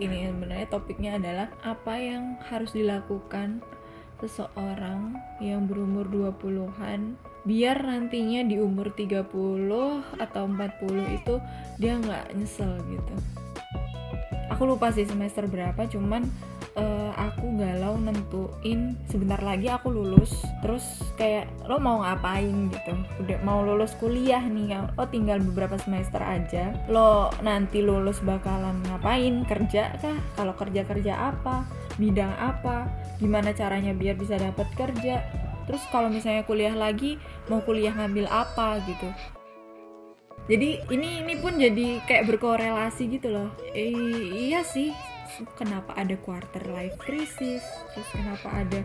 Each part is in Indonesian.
ini sebenarnya topiknya adalah apa yang harus dilakukan seseorang yang berumur 20-an biar nantinya di umur 30 atau 40 itu dia nggak nyesel gitu. Aku lupa sih semester berapa cuman uh, aku galau nentuin sebentar lagi aku lulus terus kayak lo mau ngapain? gitu. Udah mau lulus kuliah nih lo tinggal beberapa semester aja. Lo nanti lulus bakalan ngapain? Kerja kah? Kalau kerja kerja apa? Bidang apa? Gimana caranya biar bisa dapat kerja? Terus kalau misalnya kuliah lagi mau kuliah ngambil apa gitu. Jadi ini ini pun jadi kayak berkorelasi gitu loh. Eh, iya sih kenapa ada quarter life crisis terus kenapa ada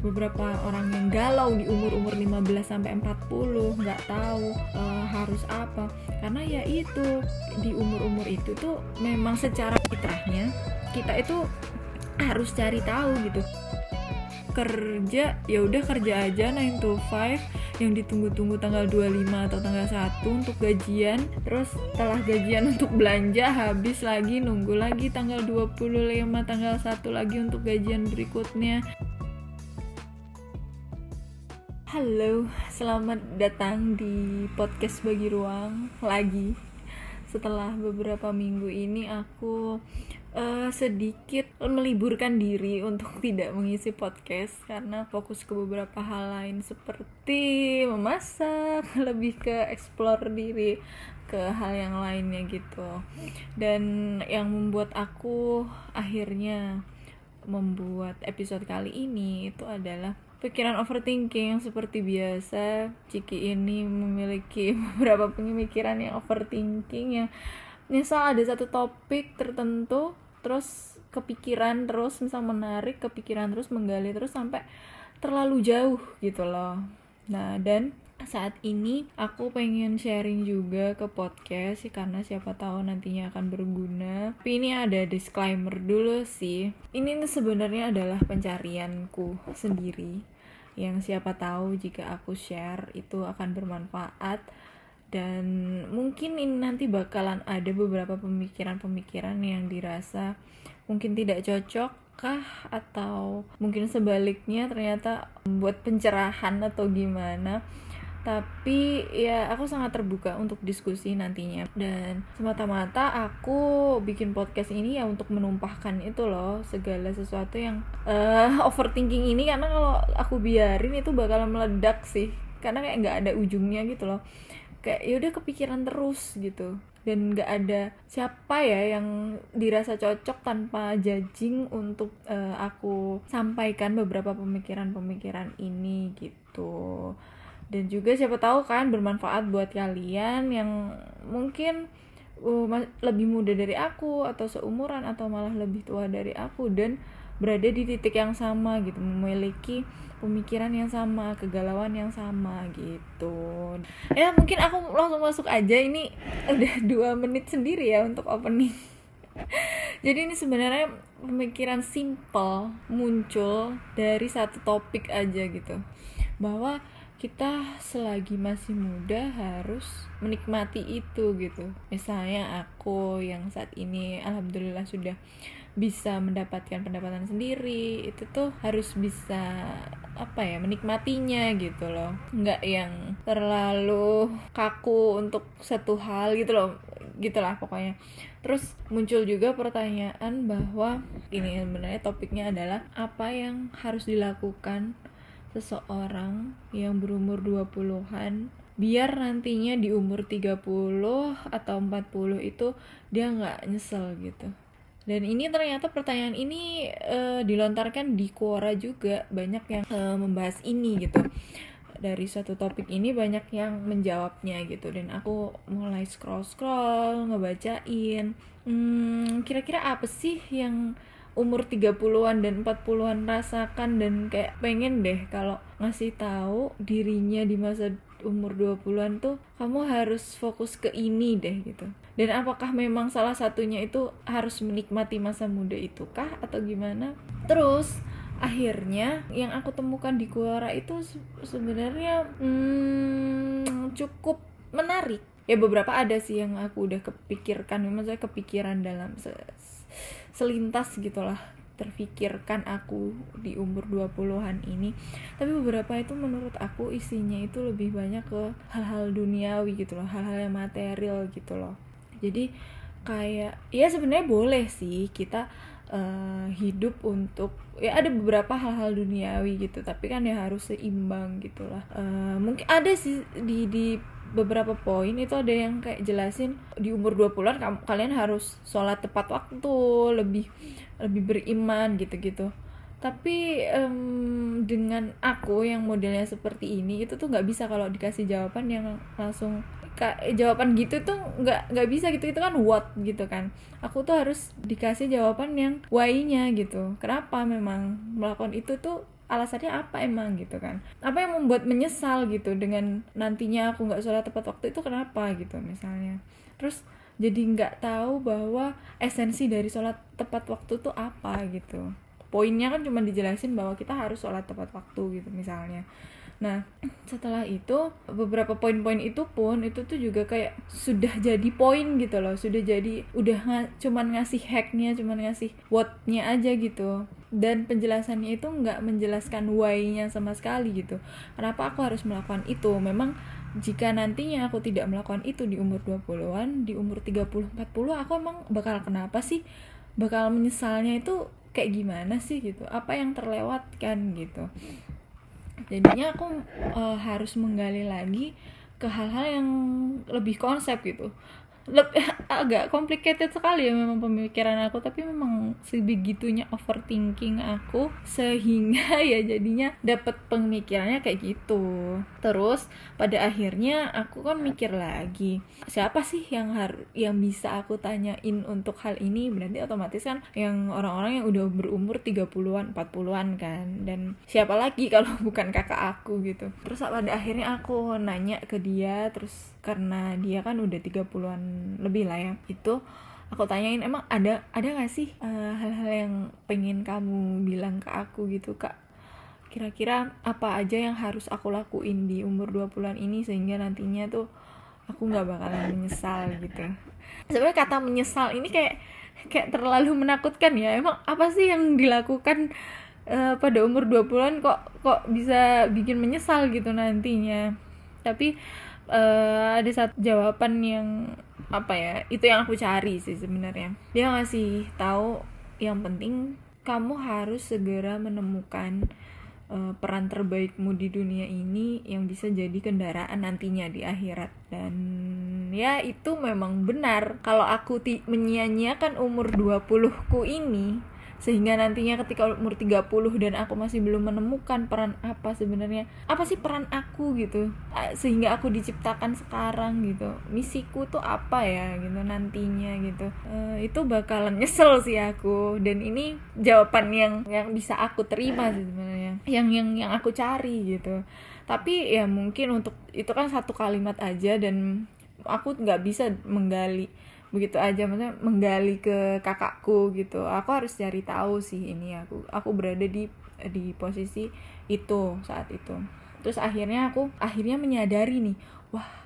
beberapa orang yang galau di umur-umur 15 sampai 40 nggak tahu uh, harus apa. Karena ya itu di umur-umur itu tuh memang secara fitrahnya kita itu harus cari tahu gitu. Kerja ya udah kerja aja 9 to 5 yang ditunggu-tunggu tanggal 25 atau tanggal 1 untuk gajian terus setelah gajian untuk belanja habis lagi nunggu lagi tanggal 25 tanggal 1 lagi untuk gajian berikutnya Halo, selamat datang di podcast bagi ruang lagi. Setelah beberapa minggu ini aku uh, sedikit meliburkan diri untuk tidak mengisi podcast karena fokus ke beberapa hal lain seperti memasak, lebih ke explore diri ke hal yang lainnya gitu. Dan yang membuat aku akhirnya membuat episode kali ini itu adalah pikiran overthinking seperti biasa Ciki ini memiliki beberapa pemikiran yang overthinking yang misal ada satu topik tertentu terus kepikiran terus misal menarik kepikiran terus menggali terus sampai terlalu jauh gitu loh nah dan saat ini aku pengen sharing juga ke podcast sih karena siapa tahu nantinya akan berguna. Tapi ini ada disclaimer dulu sih. Ini sebenarnya adalah pencarianku sendiri yang siapa tahu jika aku share itu akan bermanfaat dan mungkin ini nanti bakalan ada beberapa pemikiran-pemikiran yang dirasa mungkin tidak cocok kah atau mungkin sebaliknya ternyata membuat pencerahan atau gimana. Tapi ya aku sangat terbuka untuk diskusi nantinya. Dan semata-mata aku bikin podcast ini ya untuk menumpahkan itu loh segala sesuatu yang uh, overthinking ini. Karena kalau aku biarin itu bakal meledak sih. Karena kayak nggak ada ujungnya gitu loh kayak ya udah kepikiran terus gitu. Dan nggak ada siapa ya yang dirasa cocok tanpa judging untuk uh, aku sampaikan beberapa pemikiran-pemikiran ini gitu. Dan juga siapa tahu kan bermanfaat buat kalian yang mungkin uh, lebih muda dari aku atau seumuran atau malah lebih tua dari aku. Dan berada di titik yang sama gitu memiliki pemikiran yang sama kegalauan yang sama gitu. Ya mungkin aku langsung masuk aja. Ini udah dua menit sendiri ya untuk opening. Jadi ini sebenarnya pemikiran simple muncul dari satu topik aja gitu. Bahwa kita selagi masih muda harus menikmati itu gitu. Misalnya aku yang saat ini alhamdulillah sudah bisa mendapatkan pendapatan sendiri itu tuh harus bisa apa ya menikmatinya gitu loh. Nggak yang terlalu kaku untuk satu hal gitu loh gitulah pokoknya. Terus muncul juga pertanyaan bahwa ini sebenarnya topiknya adalah apa yang harus dilakukan seseorang yang berumur 20-an biar nantinya di umur 30 atau 40 itu dia nggak nyesel gitu dan ini ternyata pertanyaan ini uh, dilontarkan di Quora juga. Banyak yang uh, membahas ini gitu. Dari satu topik ini banyak yang menjawabnya gitu. Dan aku mulai scroll scroll ngebacain. Hmm, kira-kira apa sih yang umur 30-an dan 40-an rasakan? Dan kayak pengen deh kalau ngasih tahu dirinya di masa umur 20-an tuh kamu harus fokus ke ini deh gitu. Dan apakah memang salah satunya itu harus menikmati masa muda itu kah atau gimana? Terus akhirnya yang aku temukan di Quora itu sebenarnya hmm, cukup menarik. Ya beberapa ada sih yang aku udah kepikirkan, maksudnya kepikiran dalam selintas gitulah terfikirkan aku di umur 20-an ini. Tapi beberapa itu menurut aku isinya itu lebih banyak ke hal-hal duniawi gitu loh hal-hal yang material gitu loh. Jadi kayak ya sebenarnya boleh sih kita uh, hidup untuk ya ada beberapa hal-hal duniawi gitu tapi kan ya harus seimbang gitulah uh, mungkin ada sih di di beberapa poin itu ada yang kayak jelasin di umur 20-an kalian harus sholat tepat waktu lebih lebih beriman gitu-gitu. Tapi um, dengan aku yang modelnya seperti ini itu tuh nggak bisa kalau dikasih jawaban yang langsung kak jawaban gitu tuh nggak nggak bisa gitu. Itu kan what gitu kan. Aku tuh harus dikasih jawaban yang why-nya gitu. Kenapa memang melakukan itu tuh alasannya apa emang gitu kan? Apa yang membuat menyesal gitu dengan nantinya aku nggak sholat tepat waktu itu kenapa gitu misalnya. Terus jadi nggak tahu bahwa esensi dari sholat tepat waktu tuh apa gitu. Poinnya kan cuma dijelasin bahwa kita harus sholat tepat waktu gitu misalnya. Nah setelah itu beberapa poin-poin itu pun itu tuh juga kayak sudah jadi poin gitu loh. Sudah jadi udah nga, cuman ngasih hacknya cuman ngasih whatnya aja gitu. Dan penjelasannya itu nggak menjelaskan why-nya sama sekali gitu. Kenapa aku harus melakukan itu? Memang jika nantinya aku tidak melakukan itu di umur 20-an, di umur 30 40 aku emang bakal kenapa sih? Bakal menyesalnya itu kayak gimana sih gitu? Apa yang terlewatkan gitu. Jadinya aku uh, harus menggali lagi ke hal-hal yang lebih konsep gitu lebih agak complicated sekali ya memang pemikiran aku tapi memang sebegitunya overthinking aku sehingga ya jadinya dapat pemikirannya kayak gitu. Terus pada akhirnya aku kan mikir lagi siapa sih yang harus yang bisa aku tanyain untuk hal ini? Berarti otomatis kan yang orang-orang yang udah berumur 30-an 40-an kan. Dan siapa lagi kalau bukan kakak aku gitu. Terus pada akhirnya aku nanya ke dia terus karena dia kan udah 30-an lebih lah ya. Itu aku tanyain emang ada ada gak sih eh, hal-hal uh, yang pengen kamu bilang ke aku gitu kak? Kira-kira apa aja yang harus aku lakuin di umur 20-an ini sehingga nantinya tuh aku nggak bakalan menyesal gitu? Sebenarnya kata menyesal ini kayak kayak terlalu menakutkan ya. Emang apa sih yang dilakukan uh, pada umur 20-an kok kok bisa bikin menyesal gitu nantinya? Tapi uh, ada satu jawaban yang apa ya itu yang aku cari sih sebenarnya. Dia ngasih tahu yang penting kamu harus segera menemukan uh, peran terbaikmu di dunia ini yang bisa jadi kendaraan nantinya di akhirat. Dan ya itu memang benar. Kalau aku menyia-nyiakan umur 20-ku ini sehingga nantinya ketika umur 30 dan aku masih belum menemukan peran apa sebenarnya. Apa sih peran aku gitu? Sehingga aku diciptakan sekarang gitu. Misiku tuh apa ya gitu nantinya gitu. E, itu bakalan nyesel sih aku. Dan ini jawaban yang yang bisa aku terima sih sebenarnya. Yang yang yang aku cari gitu. Tapi ya mungkin untuk itu kan satu kalimat aja dan aku nggak bisa menggali begitu aja maksudnya menggali ke kakakku gitu. Aku harus cari tahu sih ini aku aku berada di di posisi itu saat itu. Terus akhirnya aku akhirnya menyadari nih wah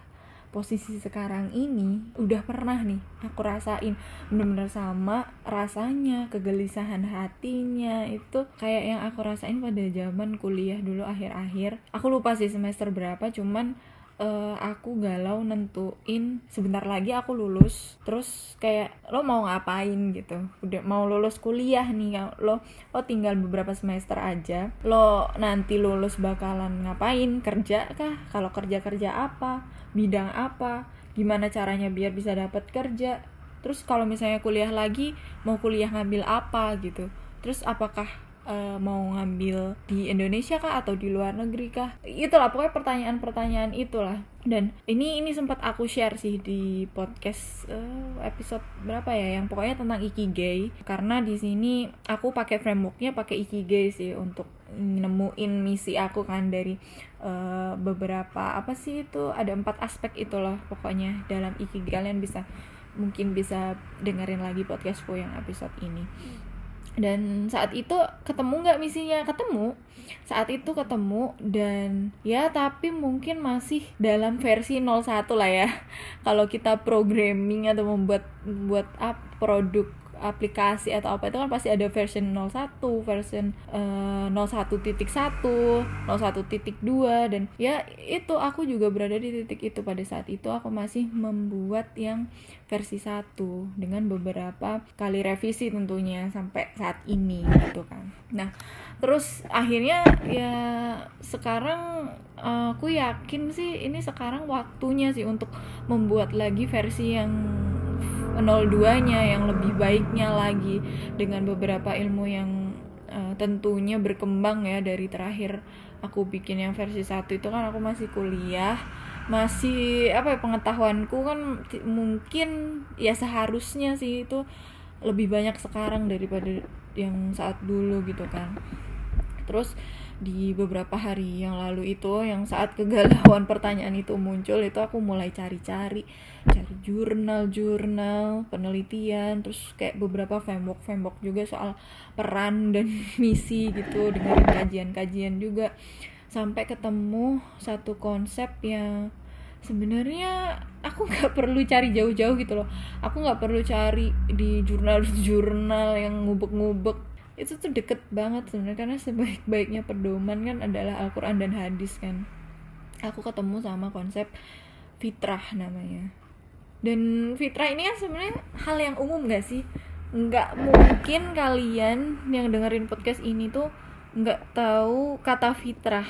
posisi sekarang ini udah pernah nih aku rasain. Bener-bener sama rasanya kegelisahan hatinya itu kayak yang aku rasain pada zaman kuliah dulu akhir-akhir. Aku lupa sih semester berapa cuman uh, aku galau nentuin sebentar lagi aku lulus terus kayak lo mau ngapain? gitu. Udah mau lulus kuliah nih lo lo tinggal beberapa semester aja. Lo nanti lulus bakalan ngapain? Kerja kah? Kalau kerja kerja apa? Bidang apa? Gimana caranya biar bisa dapat kerja? Terus kalau misalnya kuliah lagi mau kuliah ngambil apa gitu? Terus apakah uh, mau ngambil di Indonesia kah atau di luar negeri kah? Itulah pokoknya pertanyaan-pertanyaan itulah. Dan ini ini sempat aku share sih di podcast uh, episode berapa ya yang pokoknya tentang ikigai karena di sini aku pakai frameworknya pakai ikigai sih untuk nemuin misi aku kan dari uh, beberapa apa sih itu ada empat aspek itulah pokoknya dalam ikigai kalian bisa mungkin bisa dengerin lagi podcastku yang episode ini dan saat itu ketemu nggak misinya? Ketemu. Saat itu ketemu dan ya tapi mungkin masih dalam versi 01 lah ya. Kalau kita programming atau membuat membuat up produk aplikasi atau apa itu kan pasti ada version 01 version uh, 01.1 01.2 dan ya itu aku juga berada di titik itu pada saat itu aku masih membuat yang versi 1 dengan beberapa kali revisi tentunya sampai saat ini gitu kan. Nah terus akhirnya ya sekarang uh, aku yakin sih ini sekarang waktunya sih untuk membuat lagi versi yang 02-nya yang lebih baiknya lagi dengan beberapa ilmu yang uh, tentunya berkembang ya dari terakhir aku bikin yang versi satu itu kan aku masih kuliah masih apa ya pengetahuanku kan mungkin ya seharusnya sih itu lebih banyak sekarang daripada yang saat dulu gitu kan terus di beberapa hari yang lalu itu yang saat kegalauan pertanyaan itu muncul itu aku mulai cari-cari cari jurnal-jurnal penelitian terus kayak beberapa framework framework juga soal peran dan misi gitu dengan kajian-kajian juga. Sampai ketemu satu konsep yang sebenarnya aku nggak perlu cari jauh-jauh gitu loh. Aku nggak perlu cari di jurnal-jurnal yang ngubek-ngubek itu tuh deket banget sebenarnya karena sebaik-baiknya pedoman kan adalah Al-Quran dan hadis kan. Aku ketemu sama konsep fitrah namanya. Dan fitrah ini kan sebenarnya hal yang umum gak sih? Nggak mungkin kalian yang dengerin podcast ini tuh nggak tahu kata fitrah.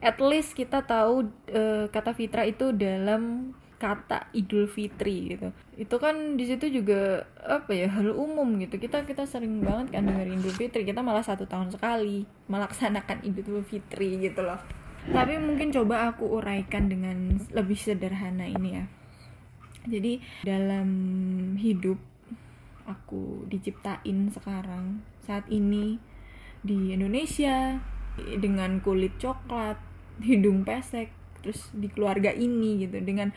At least kita tahu uh, kata fitrah itu dalam kata Idul Fitri gitu. Itu kan di situ juga apa ya hal umum gitu. Kita kita sering banget kan dengerin Idul Fitri. Kita malah satu tahun sekali melaksanakan Idul Fitri gitu loh. Tapi mungkin coba aku uraikan dengan lebih sederhana ini ya. Jadi dalam hidup aku diciptain sekarang saat ini di Indonesia dengan kulit coklat hidung pesek terus di keluarga ini gitu dengan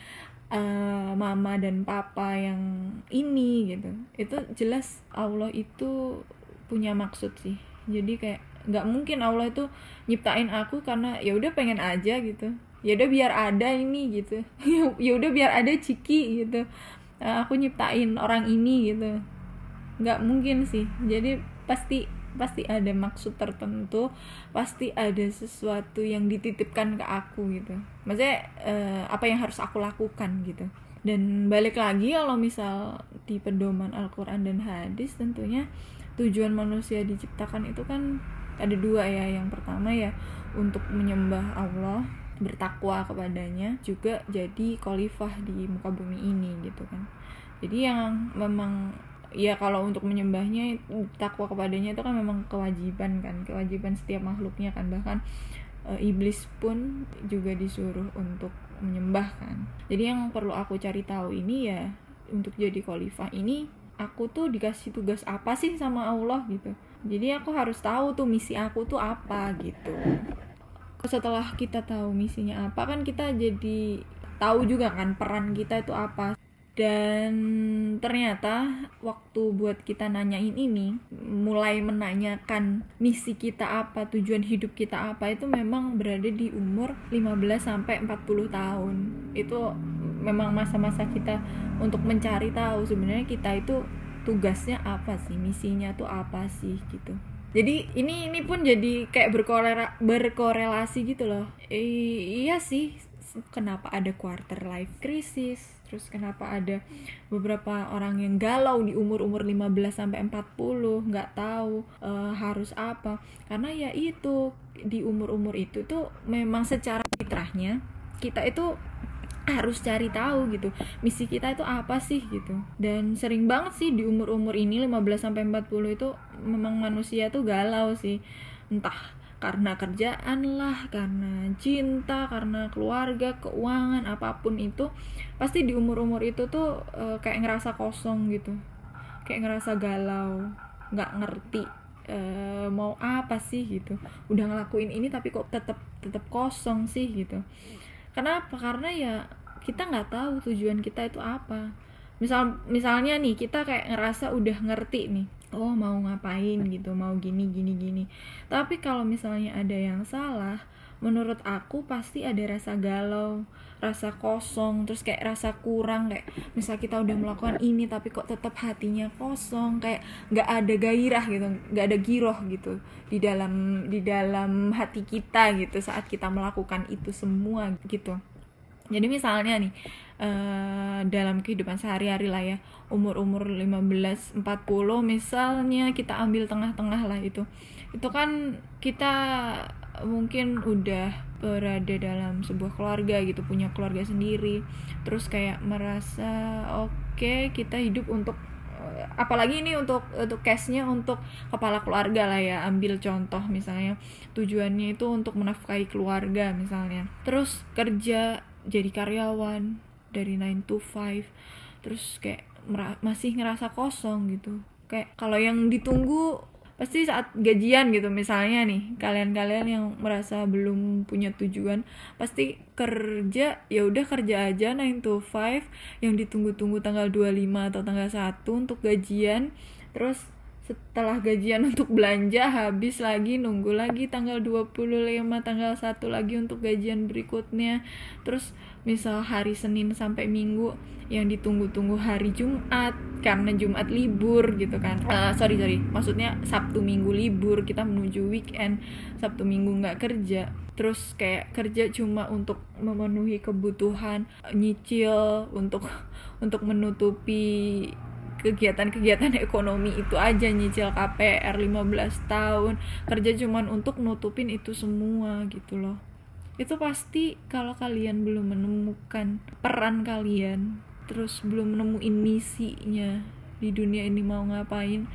uh, mama dan papa yang ini gitu. Itu jelas Allah itu punya maksud sih. Jadi kayak nggak mungkin Allah itu nyiptain aku karena ya udah pengen aja gitu. Ya udah biar ada ini gitu. Ya udah biar ada ciki gitu. Uh, aku nyiptain orang ini gitu. Nggak mungkin sih. Jadi pasti pasti ada maksud tertentu pasti ada sesuatu yang dititipkan ke aku gitu. Maksudnya uh, apa yang harus aku lakukan gitu. Dan balik lagi kalau misal di pedoman Al-Quran dan hadis tentunya tujuan manusia diciptakan itu kan ada dua ya. Yang pertama ya untuk menyembah Allah bertakwa kepadanya juga jadi khalifah di muka bumi ini gitu kan. Jadi yang memang ya kalau untuk menyembahnya takwa kepadanya itu kan memang kewajiban kan kewajiban setiap makhluknya kan. Bahkan e, iblis pun juga disuruh untuk menyembah kan. Jadi yang perlu aku cari tahu ini ya untuk jadi khalifah ini aku tuh dikasih tugas apa sih sama Allah gitu. Jadi aku harus tahu tuh misi aku tuh apa gitu. Setelah kita tahu misinya apa kan kita jadi tahu juga kan peran kita itu apa dan ternyata waktu buat kita nanyain ini mulai menanyakan misi kita apa tujuan hidup kita apa itu memang berada di umur 15 sampai 40 tahun. Itu memang masa-masa kita untuk mencari tahu sebenarnya kita itu tugasnya apa sih misinya tuh apa sih gitu. Jadi ini ini pun jadi kayak berkorela berkorelasi gitu loh. E, iya sih kenapa ada quarter life crisis terus kenapa ada beberapa orang yang galau di umur-umur 15 sampai 40 nggak tahu uh, harus apa. Karena ya itu di umur-umur itu tuh memang secara fitrahnya kita itu harus cari tahu gitu misi kita itu apa sih gitu. Dan sering banget sih di umur-umur ini 15 sampai 40 itu memang manusia tuh galau sih. Entah karena kerjaan lah, karena cinta, karena keluarga, keuangan, apa pun itu pasti di umur-umur itu tuh e, kayak ngerasa kosong gitu. Kayak ngerasa galau, nggak ngerti e, mau apa sih gitu. Udah ngelakuin ini tapi kok tetap tetap kosong sih gitu. Kenapa? Karena ya kita nggak tahu tujuan kita itu apa. Misal misalnya nih kita kayak ngerasa udah ngerti nih oh mau ngapain gitu mau gini gini gini. Tapi kalau misalnya ada yang salah menurut aku pasti ada rasa galau rasa kosong terus kayak rasa kurang kayak misal kita udah melakukan ini tapi kok tetap hatinya kosong kayak nggak ada gairah gitu nggak ada giroh gitu di dalam di dalam hati kita gitu saat kita melakukan itu semua gitu jadi misalnya nih uh, dalam kehidupan sehari-hari lah ya umur-umur 15 40 misalnya kita ambil tengah-tengah lah itu. Itu kan kita mungkin udah berada dalam sebuah keluarga gitu punya keluarga sendiri. Terus kayak merasa oke okay, kita hidup untuk eh, apalagi ini untuk untuk case-nya untuk kepala keluarga lah ya ambil contoh misalnya. Tujuannya itu untuk menafkahi keluarga misalnya. Terus kerja jadi karyawan dari 9 to 5 terus kayak masih ngerasa kosong gitu. Kayak kalau yang ditunggu pasti saat gajian gitu. Misalnya nih kalian-kalian yang merasa belum punya tujuan pasti kerja ya udah kerja aja 9 to 5 yang ditunggu-tunggu tanggal 25 atau tanggal 1 untuk gajian. Terus setelah gajian untuk belanja habis lagi nunggu lagi tanggal 25 tanggal 1 lagi untuk gajian berikutnya. Terus misal hari Senin sampai Minggu yang ditunggu-tunggu hari Jumat karena Jumat libur gitu kan. Uh, sorry sorry maksudnya Sabtu Minggu libur kita menuju weekend. Sabtu Minggu nggak kerja terus kayak kerja cuma untuk memenuhi kebutuhan nyicil untuk untuk menutupi kegiatan-kegiatan ekonomi itu aja nyicil KPR 15 tahun kerja cuman untuk nutupin itu semua gitu loh. Itu pasti kalau kalian belum menemukan peran kalian terus belum nemuin misinya di dunia ini mau ngapain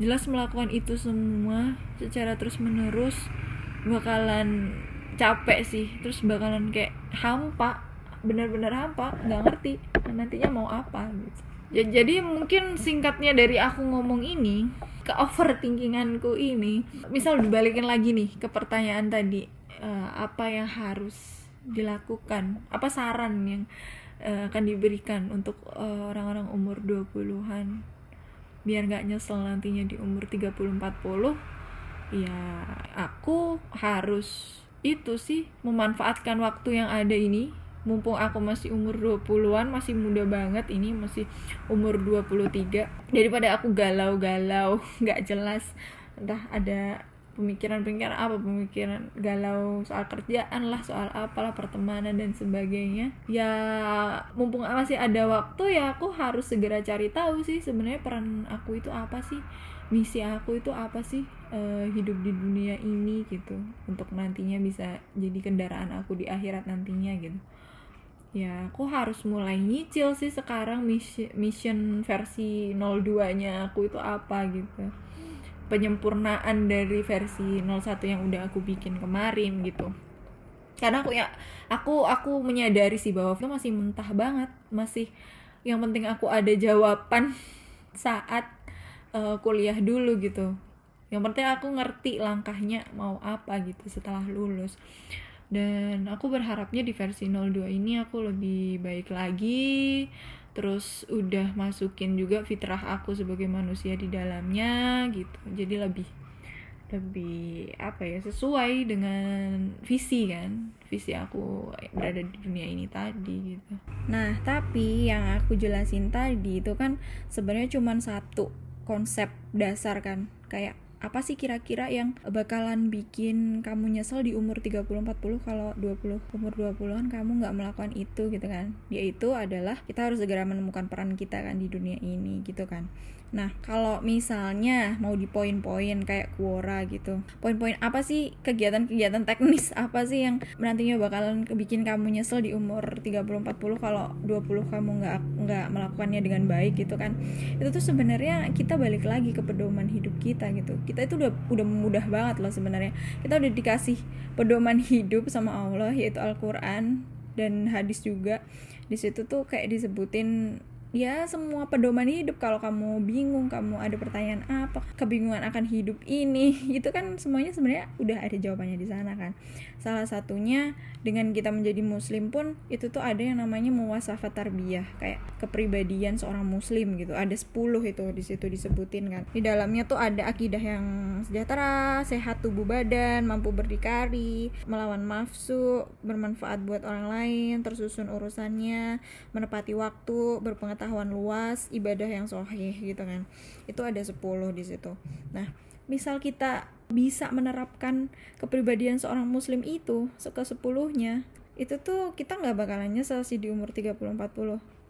jelas melakukan itu semua secara terus menerus bakalan capek sih. Terus bakalan kayak hampa benar-benar hampa nggak ngerti nantinya mau apa gitu ya, jadi mungkin singkatnya dari aku ngomong ini ke overthinkinganku ini misal dibalikin lagi nih ke pertanyaan tadi uh, apa yang harus dilakukan? Apa saran yang uh, akan diberikan untuk uh, orang-orang umur 20-an biar nggak nyesel nantinya di umur 30-40 ya aku harus itu sih memanfaatkan waktu yang ada ini mumpung aku masih umur 20-an masih muda banget ini masih umur 23 daripada aku galau-galau nggak jelas entah ada pemikiran-pemikiran apa pemikiran galau soal kerjaan lah soal apalah pertemanan dan sebagainya. Ya mumpung masih ada waktu ya aku harus segera cari tahu sih sebenarnya peran aku itu apa sih misi aku itu apa sih uh, hidup di dunia ini gitu untuk nantinya bisa jadi kendaraan aku di akhirat nantinya gitu ya aku harus mulai nyicil sih sekarang mission, versi 02 nya aku itu apa gitu. Penyempurnaan dari versi 01 yang udah aku bikin kemarin gitu. Karena aku ya aku aku menyadari sih bahwa itu masih mentah banget masih yang penting aku ada jawaban saat uh, kuliah dulu gitu. Yang penting aku ngerti langkahnya mau apa gitu setelah lulus dan aku berharapnya di versi 02 ini aku lebih baik lagi. Terus udah masukin juga fitrah aku sebagai manusia di dalamnya gitu. Jadi lebih lebih apa ya sesuai dengan visi kan. Visi aku berada di dunia ini tadi gitu. Nah tapi yang aku jelasin tadi itu kan sebenarnya cuma satu konsep dasar kan. Kayak apa sih kira-kira yang bakalan bikin kamu nyesel di umur 30-40 kalau 20 umur 20-an kamu nggak melakukan itu gitu kan? Yaitu adalah kita harus segera menemukan peran kita kan di dunia ini gitu kan? Nah, kalau misalnya mau di poin-poin kayak Quora gitu, poin-poin apa sih kegiatan-kegiatan teknis apa sih yang nantinya bakalan bikin kamu nyesel di umur 30-40 kalau 20 kamu nggak nggak melakukannya dengan baik gitu kan? Itu tuh sebenarnya kita balik lagi ke pedoman hidup kita gitu. Kita itu udah udah mudah banget loh sebenarnya. Kita udah dikasih pedoman hidup sama Allah yaitu Al-Qur'an dan hadis juga. Di situ tuh kayak disebutin ya semua pedoman hidup. Kalau kamu bingung kamu ada pertanyaan apa kebingungan akan hidup ini itu kan semuanya sebenarnya udah ada jawabannya di sana kan. Salah satunya dengan kita menjadi muslim pun itu tuh ada yang namanya muwasafat tarbiyah kayak kepribadian seorang muslim gitu. Ada 10 itu di situ disebutin kan. Di dalamnya tuh ada akidah yang sejahtera sehat tubuh badan mampu berdikari melawan nafsu bermanfaat buat orang lain tersusun urusannya menepati waktu berpengetahuan pengetahuan luas ibadah yang sahih gitu kan. Itu ada 10 di situ. Nah misal kita bisa menerapkan kepribadian seorang muslim itu ke sepuluhnya itu tuh kita nggak bakalan nyesel sih di umur 30-40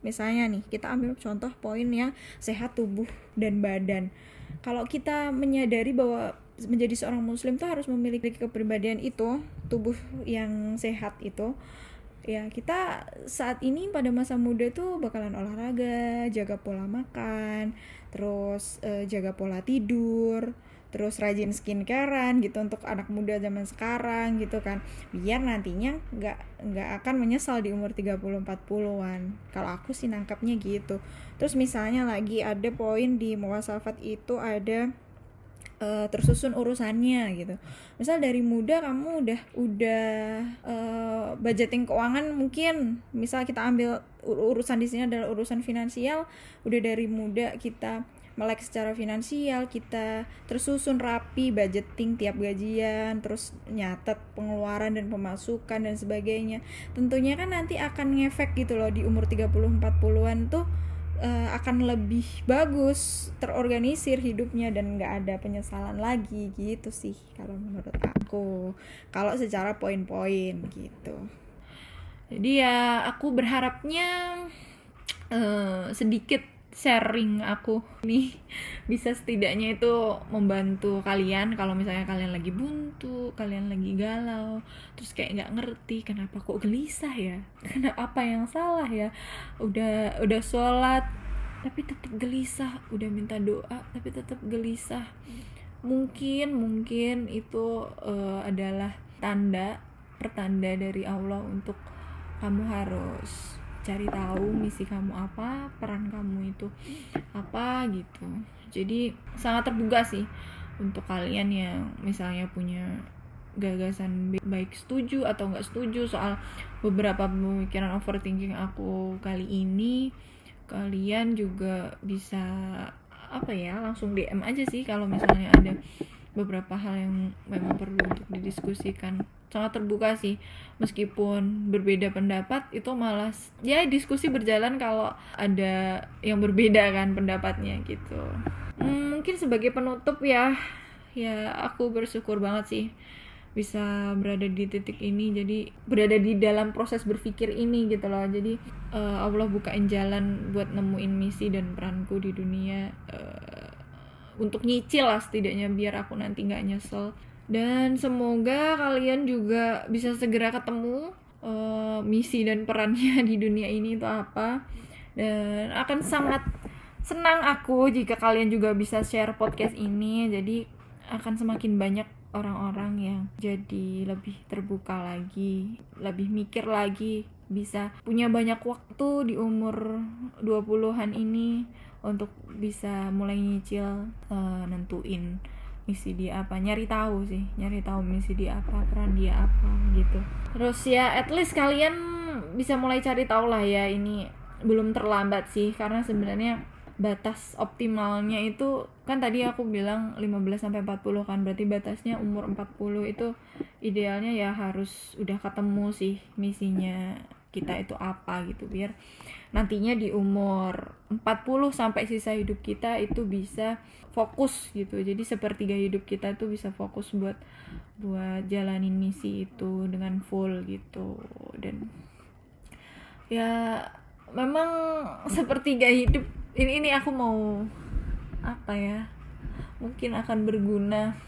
misalnya nih kita ambil contoh poin yang sehat tubuh dan badan. Kalau kita menyadari bahwa menjadi seorang muslim tuh harus memiliki kepribadian itu tubuh yang sehat itu ya kita saat ini pada masa muda tuh bakalan olahraga, jaga pola makan, terus uh, jaga pola tidur, terus rajin skincarean gitu untuk anak muda zaman sekarang gitu kan. Biar nantinya nggak nggak akan menyesal di umur 30 40-an kalau aku sih nangkapnya gitu. Terus misalnya lagi ada poin di muasafat itu ada uh, tersusun urusannya gitu. Misal dari muda kamu udah udah uh, budgeting keuangan mungkin misal kita ambil urusan di sini adalah urusan finansial, udah dari muda kita melek secara finansial, kita tersusun rapi budgeting tiap gajian, terus nyatet pengeluaran dan pemasukan dan sebagainya. Tentunya kan nanti akan ngefek gitu loh di umur 30 40-an tuh uh, akan lebih bagus terorganisir hidupnya dan nggak ada penyesalan lagi gitu sih kalau menurut aku. Kalau secara poin-poin gitu. Jadi ya aku berharapnya uh, sedikit sharing aku nih bisa setidaknya itu membantu kalian kalau misalnya kalian lagi buntu kalian lagi galau terus kayak nggak ngerti kenapa kok gelisah ya kenapa apa yang salah ya. Udah udah sholat tapi tetap gelisah. Udah minta doa tapi tetap gelisah. Mungkin mungkin itu uh, adalah tanda pertanda dari Allah untuk kamu harus cari tahu misi kamu apa peran kamu itu apa gitu. Jadi sangat terbuka sih untuk kalian yang misalnya punya gagasan baik setuju atau nggak setuju soal beberapa pemikiran overthinking aku kali ini kalian juga bisa apa ya langsung DM aja sih kalau misalnya ada beberapa hal yang memang perlu untuk didiskusikan sangat terbuka sih. Meskipun berbeda pendapat itu malas ya diskusi berjalan kalau ada yang berbeda kan pendapatnya gitu. Mungkin sebagai penutup ya ya aku bersyukur banget sih bisa berada di titik ini. Jadi berada di dalam proses berpikir ini gitu loh. Jadi uh, Allah bukain jalan buat nemuin misi dan peranku di dunia uh, untuk nyicil lah setidaknya biar aku nanti nggak nyesel dan semoga kalian juga bisa segera ketemu uh, misi dan perannya di dunia ini itu apa. Dan akan sangat senang aku jika kalian juga bisa share podcast ini. Jadi akan semakin banyak orang-orang yang jadi lebih terbuka lagi, lebih mikir lagi, bisa punya banyak waktu di umur 20-an ini untuk bisa mulai nyicil uh, nentuin misi dia apa. Nyari tahu sih nyari tahu misi dia apa peran dia apa gitu. Terus ya at least kalian bisa mulai cari tahu lah ya ini belum terlambat sih karena sebenarnya batas optimalnya itu kan tadi aku bilang 15 sampai 40 kan berarti batasnya umur 40 itu idealnya ya harus udah ketemu sih misinya kita itu apa gitu biar nantinya di umur 40 sampai sisa hidup kita itu bisa fokus gitu. Jadi sepertiga hidup kita tuh bisa fokus buat buat jalanin misi itu dengan full gitu. Dan ya memang sepertiga hidup ini ini aku mau apa ya mungkin akan berguna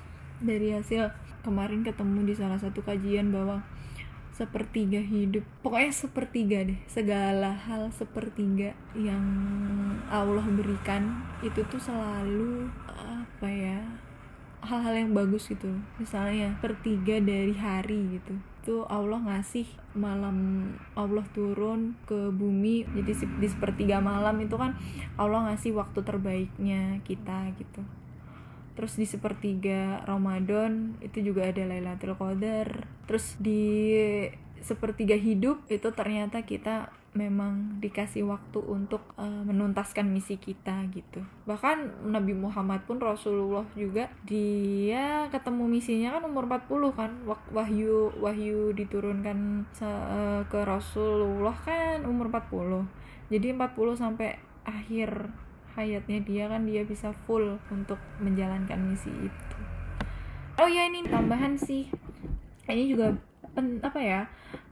dari hasil kemarin ketemu di salah satu kajian bahwa sepertiga hidup. Pokoknya sepertiga deh. Segala hal sepertiga yang Allah berikan itu tuh selalu apa ya hal-hal yang bagus gitu. Misalnya pertiga dari hari gitu. Itu Allah ngasih malam Allah turun ke bumi jadi di sepertiga malam itu kan Allah ngasih waktu terbaiknya kita gitu terus di sepertiga Ramadan itu juga ada Lailatul Qadar. Terus di sepertiga hidup itu ternyata kita memang dikasih waktu untuk uh, menuntaskan misi kita gitu. Bahkan Nabi Muhammad pun Rasulullah juga dia ketemu misinya kan umur 40 kan. Wahyu wahyu diturunkan uh, ke Rasulullah kan umur 40 jadi 40 sampai akhir hayatnya dia kan dia bisa full untuk menjalankan misi itu. Oh ya ini tambahan sih. Ini juga pen, apa ya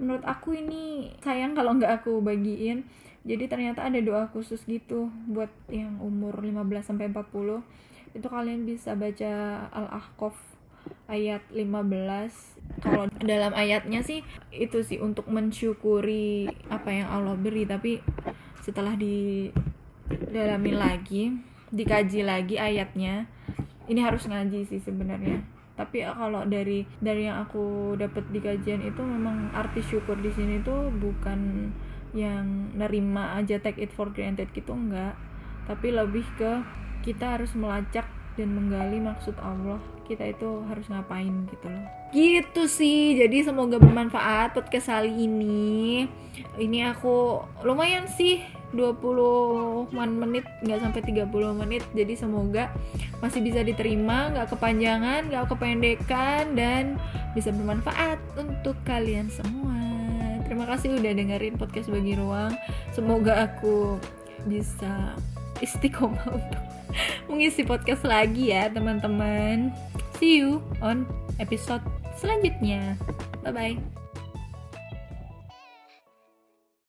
menurut aku ini sayang kalau nggak aku bagiin. Jadi ternyata ada doa khusus gitu buat yang umur 15 sampai 40 itu kalian bisa baca Al-Ahqaf ayat 15 kalau dalam ayatnya sih itu sih untuk mensyukuri apa yang Allah beri. Tapi setelah di dalamin lagi dikaji lagi ayatnya. Ini harus ngaji sih sebenarnya. Tapi kalau dari dari yang aku dapat di kajian itu memang arti syukur di sini tuh bukan yang nerima aja take it for granted gitu enggak. Tapi lebih ke kita harus melacak dan menggali maksud Allah kita itu harus ngapain gitu loh. Gitu sih jadi semoga bermanfaat podcast kali ini. Ini aku lumayan sih 20 menit nggak sampai 30 menit jadi semoga masih bisa diterima nggak kepanjangan nggak kependekan dan bisa bermanfaat untuk kalian semua. Terima kasih udah dengerin podcast bagi ruang. Semoga aku bisa istiqomah untuk mengisi podcast lagi ya teman-teman. See you on episode selanjutnya. Bye bye